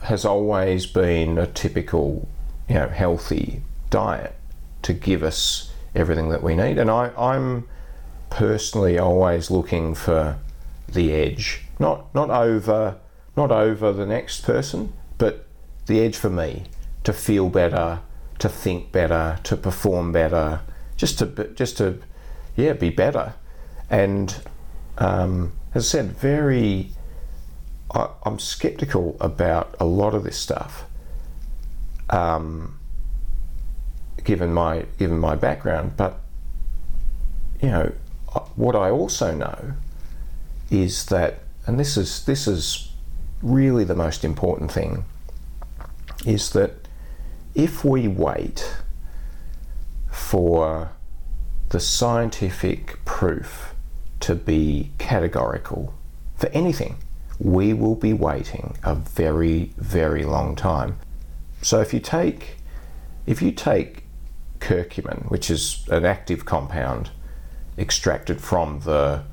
has always been a typical, you know, healthy diet to give us everything that we need. And I, I'm personally always looking for the edge, not not over not over the next person, but the edge for me to feel better, to think better, to perform better, just to just to yeah be better. And um, as I said, very I, I'm skeptical about a lot of this stuff. Um, given my given my background, but you know what I also know is that, and this is this is really the most important thing, is that if we wait for the scientific proof to be categorical for anything, we will be waiting a very, very long time. So if you take if you take curcumin, which is an active compound extracted from the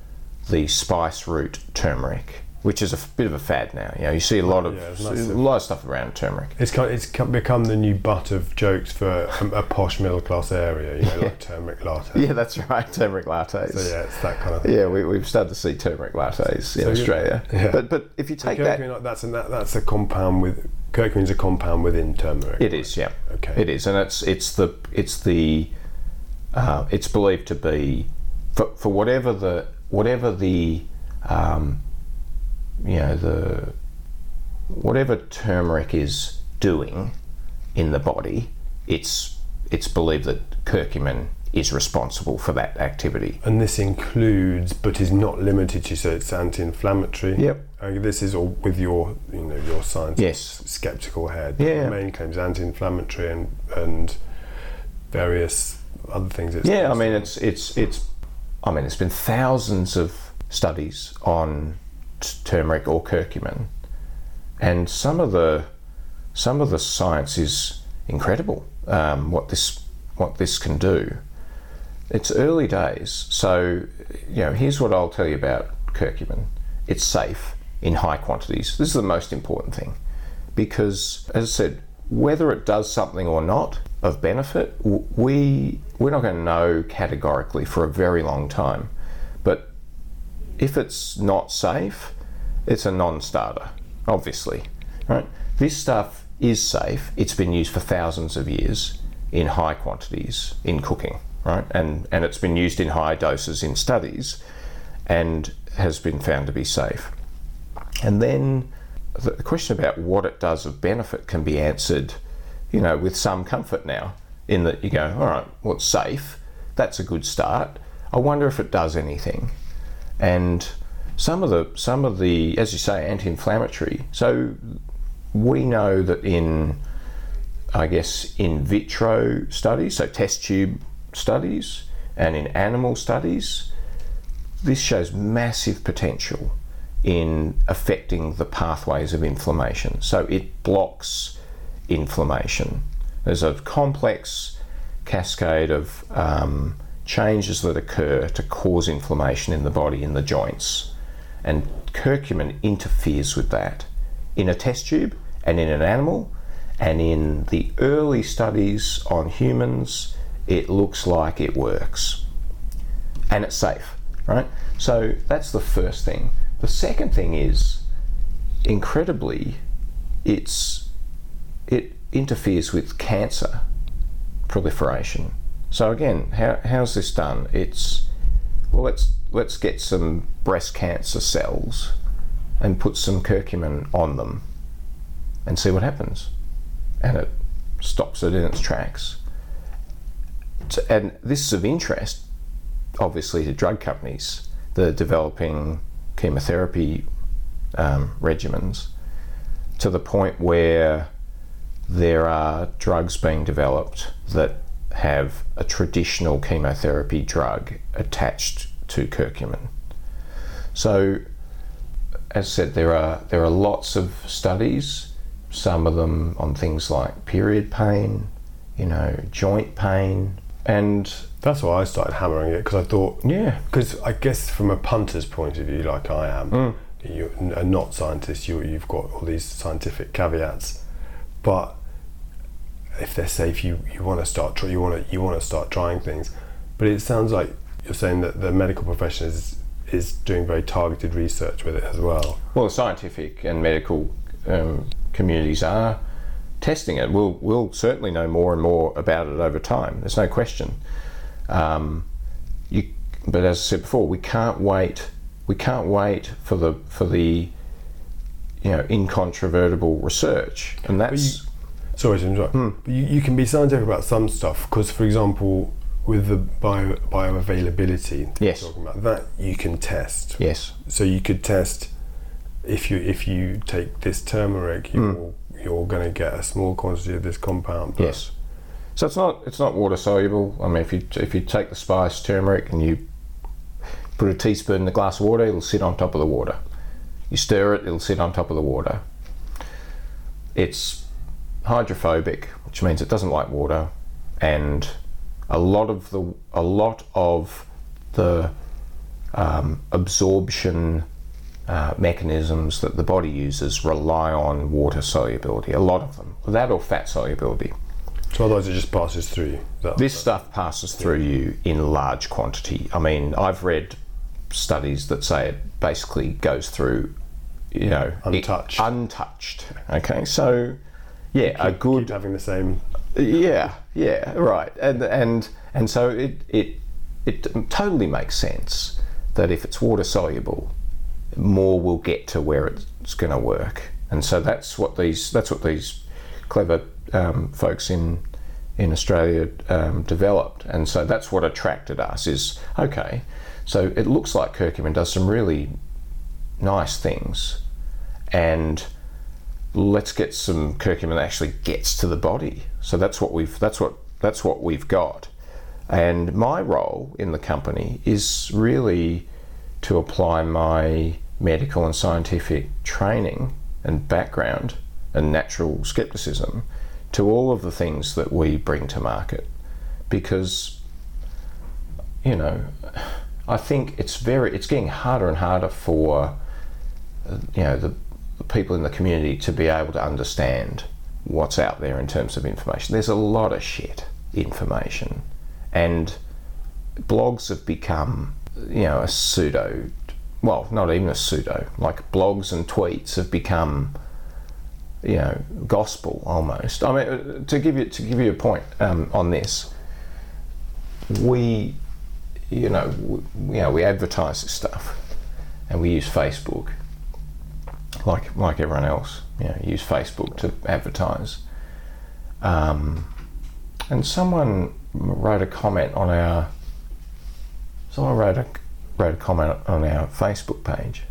the spice root turmeric, which is a f- bit of a fad now. You know, you see a lot of Yeah, a lot of stuff around turmeric. It's kind it's become the new butt of jokes for a, a posh middle class area, you know, [LAUGHS] like turmeric latte. Yeah, that's right, turmeric lattes. So yeah, it's that kind of thing. Yeah, we, we've started to see turmeric lattes in So Australia. yeah. But but if you take that, Curcumin, that's a that, that's a compound with curcumin's a compound within turmeric. It is, yeah. Okay. It is, and it's it's the it's the uh, it's believed to be for, for whatever the whatever the um, you know the whatever turmeric is doing in the body, it's it's believed that curcumin is responsible for that activity. And this includes, but is not limited to, so it's anti-inflammatory. Yep. Uh, this is all with your, you know, your science Yes. skeptical head. Yeah. The main claims anti-inflammatory and and various other things. It's Yeah, I mean it's it's it's I mean it's been thousands of studies on turmeric or curcumin, and some of the some of the science is incredible. Um, what this what this can do. It's early days, so you know. Here's what I'll tell you about curcumin. It's safe. in high quantities. This is the most important thing because, as I said, whether it does something or not of benefit, we we're not going to know categorically for a very long time. If it's not safe, it's a non-starter, obviously, right? This stuff is safe. It's been used for thousands of years in high quantities in cooking, right? And and it's been used in high doses in studies, and has been found to be safe. And then the question about what it does of benefit can be answered, you know, with some comfort now. In that you go, all right, well, it's safe. That's a good start. I wonder if it does anything. And some of the some of the, as you say, anti-inflammatory. So we know that in, I guess, in vitro studies, so test tube studies, and in animal studies, this shows massive potential in affecting the pathways of inflammation. So it blocks inflammation. There's a complex cascade of um, changes that occur to cause inflammation in the body, in the joints. And curcumin interferes with that in a test tube and in an animal. And in the early studies on humans, it looks like it works. And it's safe, right? So that's the first thing. The second thing is, incredibly, it's it interferes with cancer proliferation. So again, how, how's this done? It's well, let's let's get some breast cancer cells and put some curcumin on them and see what happens, and it stops it in its tracks. And this is of interest, obviously, to drug companies that are developing chemotherapy um, regimens to the point where there are drugs being developed that have a traditional chemotherapy drug attached to curcumin. So, as said, there are there are lots of studies. Some of them on things like period pain, you know, joint pain, and that's why I started hammering it because I thought, yeah, because I guess from a punter's point of view, like I am, mm. you're not scientist. You you've got all these scientific caveats, but if they're safe, you you want to start you want to you want to start trying things. But it sounds like you're saying that the medical profession is is doing very targeted research with it as well. Well, the scientific and medical um, communities are testing it. We'll we'll certainly know more and more about it over time. There's no question. Um, you, but as I said before, we can't wait. We can't wait for the for the you know incontrovertible research, and that's. Sorry to interrupt. Hmm. But you, you can be scientific about some stuff because, for example, with the bio bioavailability, yes, talking about that you can test. Yes. So you could test if you if you take this turmeric, you're Mm. you're going to get a small quantity of this compound. Yes. So it's not it's not water soluble. I mean, if you if you take the spice turmeric and you put a teaspoon in a glass of water, it'll sit on top of the water. You stir it, it'll sit on top of the water. It's hydrophobic, which means it doesn't like water, and a lot of the a lot of the um, absorption uh, mechanisms that the body uses rely on water solubility. A lot of them, that or fat solubility. So otherwise, it just passes through. you. That, This stuff passes through you in large quantity. I mean, I've read studies that say it basically goes through, you know, it- Untouched. untouched. Okay, so yeah, a good keep having the same. yeah, yeah, right, and and and so it it it totally makes sense that if it's water soluble, more will get to where it's going to work, and so that's what these that's what these clever um, folks in in Australia um, developed, and so that's what attracted us. Is okay, so it looks like curcumin does some really nice things, and let's get some curcumin that actually gets to the body. So that's what we've that's what that's what we've got. And my role in the company is really to apply my medical and scientific training and background and natural skepticism to all of the things that we bring to market because you know I think it's very it's getting harder and harder for uh, you know, the people in the community to be able to understand what's out there in terms of information. There's a lot of shit information, and blogs have become, you know, a pseudo. Well, not even a pseudo. Like blogs and tweets have become, you know, gospel almost. I mean, to give you to give you a point um, on this, we, you know, we, you know, we advertise this stuff, and we use Facebook, like like everyone else. You know, use Facebook to advertise. Um, and someone wrote a comment on our. Someone wrote a wrote a comment on our Facebook page.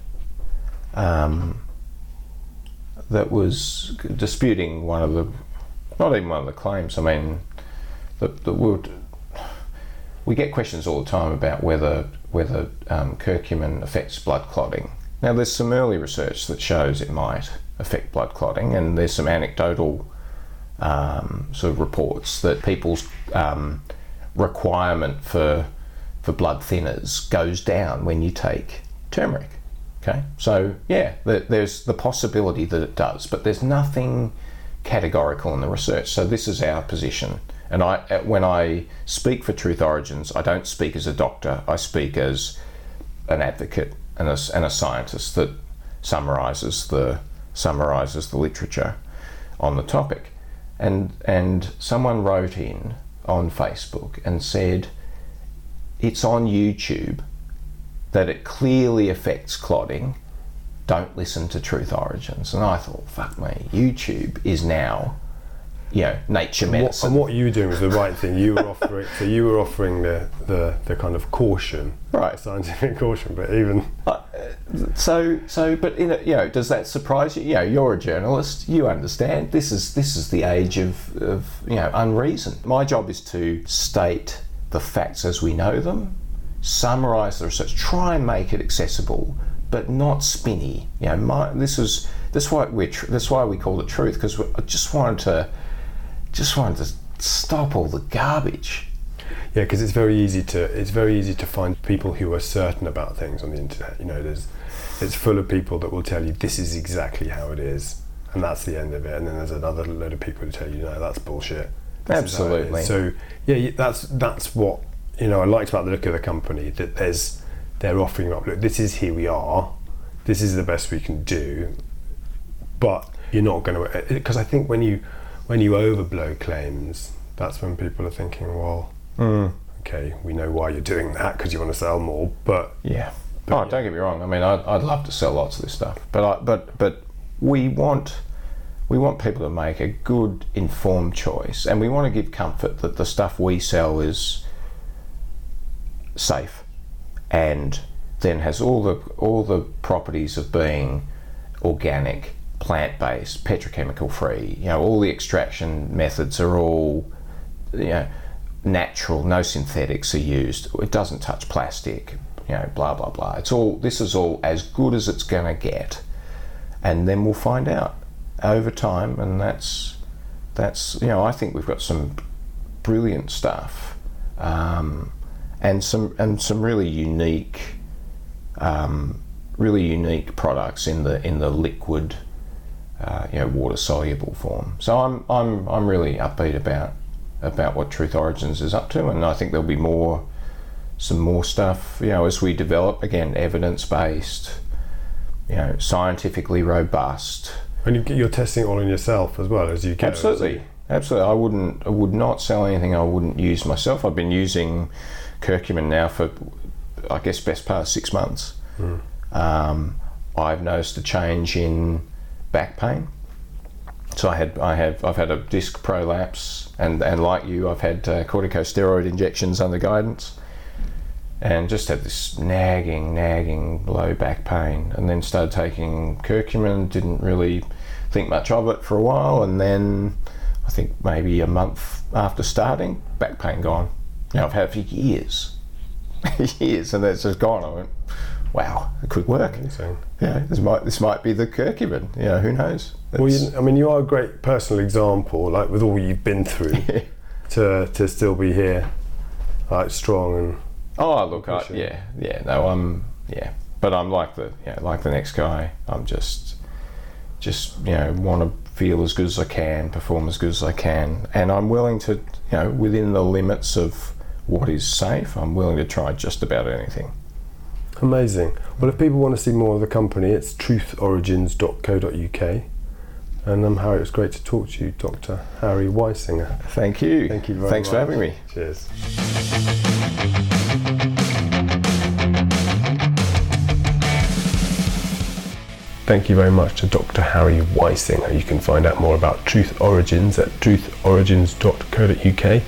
Um, that was disputing one of the, not even one of the claims. I mean, that the would. We get questions all the time about whether whether um, curcumin affects blood clotting. Now, there's some early research that shows it might affect blood clotting, and there's some anecdotal um, sort of reports that people's um, requirement for for blood thinners goes down when you take turmeric. Okay, so yeah, there's the possibility that it does, but there's nothing categorical in the research. So this is our position. And I, when I speak for Truth Origins, I don't speak as a doctor. I speak as an advocate and a, and a scientist that summarizes the summarizes the literature on the topic. And and someone wrote in on Facebook and said it's on YouTube that it clearly affects clotting. Don't listen to Truth Origins. And I thought, fuck me, YouTube is now you know, nature medicine. And what, and what you were doing was the right thing. You were offering, so you were offering the, the, the kind of caution, right, scientific caution. But even uh, so, so, but in a, you know, does that surprise you? You know, you're a journalist. You understand this is this is the age of, of you know unreason. My job is to state the facts as we know them, summarize the research, try and make it accessible, but not spinny. You know, my, this is that's why we tr- that's why we call it truth because I just wanted to just wanted to stop all the garbage. Yeah, because it's very easy to it's very easy to find people who are certain about things on the internet. You know, there's it's full of people that will tell you this is exactly how it is, and that's the end of it. And then there's another load of people who tell you no, that's bullshit. This Absolutely. So yeah, that's that's what you know. I liked about the look of the company that there's they're offering up. Look, this is here we are. This is the best we can do, but you're not going to uh, because I think when you when you overblow claims, that's when people are thinking, well, mm. okay, we know why you're doing that because you want to sell more, but yeah. But oh, yeah. don't get me wrong. I mean, I'd, I'd love to sell lots of this stuff, but I, but but we want we want people to make a good, informed choice, and we want to give comfort that the stuff we sell is safe, and then has all the all the properties of being organic plant-based, petrochemical free. You know, all the extraction methods are all, you know, natural. No synthetics are used. It doesn't touch plastic. You know, blah blah blah. It's all. This is all as good as it's going to get, and then we'll find out over time. And that's that's you know, I think we've got some brilliant stuff, um, and some and some really unique. Um, really unique products in the in the liquid uh, you know, water soluble form. So I'm, I'm, I'm really upbeat about about what Truth Origins is up to, and I think there'll be more, some more stuff, you know, as we develop again, evidence based, you know, scientifically robust. And you, are testing it all on yourself as well as you can. Absolutely, absolutely. I wouldn't, I would not sell anything I wouldn't use myself. I've been using curcumin now for, I guess, best part six months. Mm. Um, I've noticed a change in back pain. So I had, I have, I've had a disc prolapse, and and like you, I've had uh, corticosteroid injections under guidance, and just had this nagging, nagging low back pain, and then started taking curcumin. Didn't really think much of it for a while, and then I think maybe a month after starting, back pain gone. Now I've had it for years, [LAUGHS] years, and that's just gone. I went, wow, it could work. Amazing. Yeah, this might this might be the curcumin. You know, who knows? well, you, I mean, you are a great personal example, like with all you've been through, [LAUGHS] to to still be here, like strong and. Oh, look, I, yeah, yeah. No, I'm yeah. but I'm like the know, like the next guy. I'm just just you know want to feel as good as I can, perform as good as I can, and I'm willing to you know within the limits of what is safe. I'm willing to try just about anything. Amazing. Well, if people want to see more of the company, it's truthorigins.co.uk. And um, Harry, it was great to talk to you, Dr. Harry Weisinger. Thank you. Thank you very much. Thanks much. for having me. Cheers. Thank you very much to Dr. Harry Weisinger. You can find out more about Truth Origins at truthorigins.co.uk.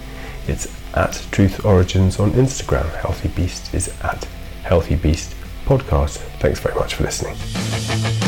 It's at Truth Origins on Instagram. Healthy Beast is at Healthy Beast Podcast. Thanks very much for listening.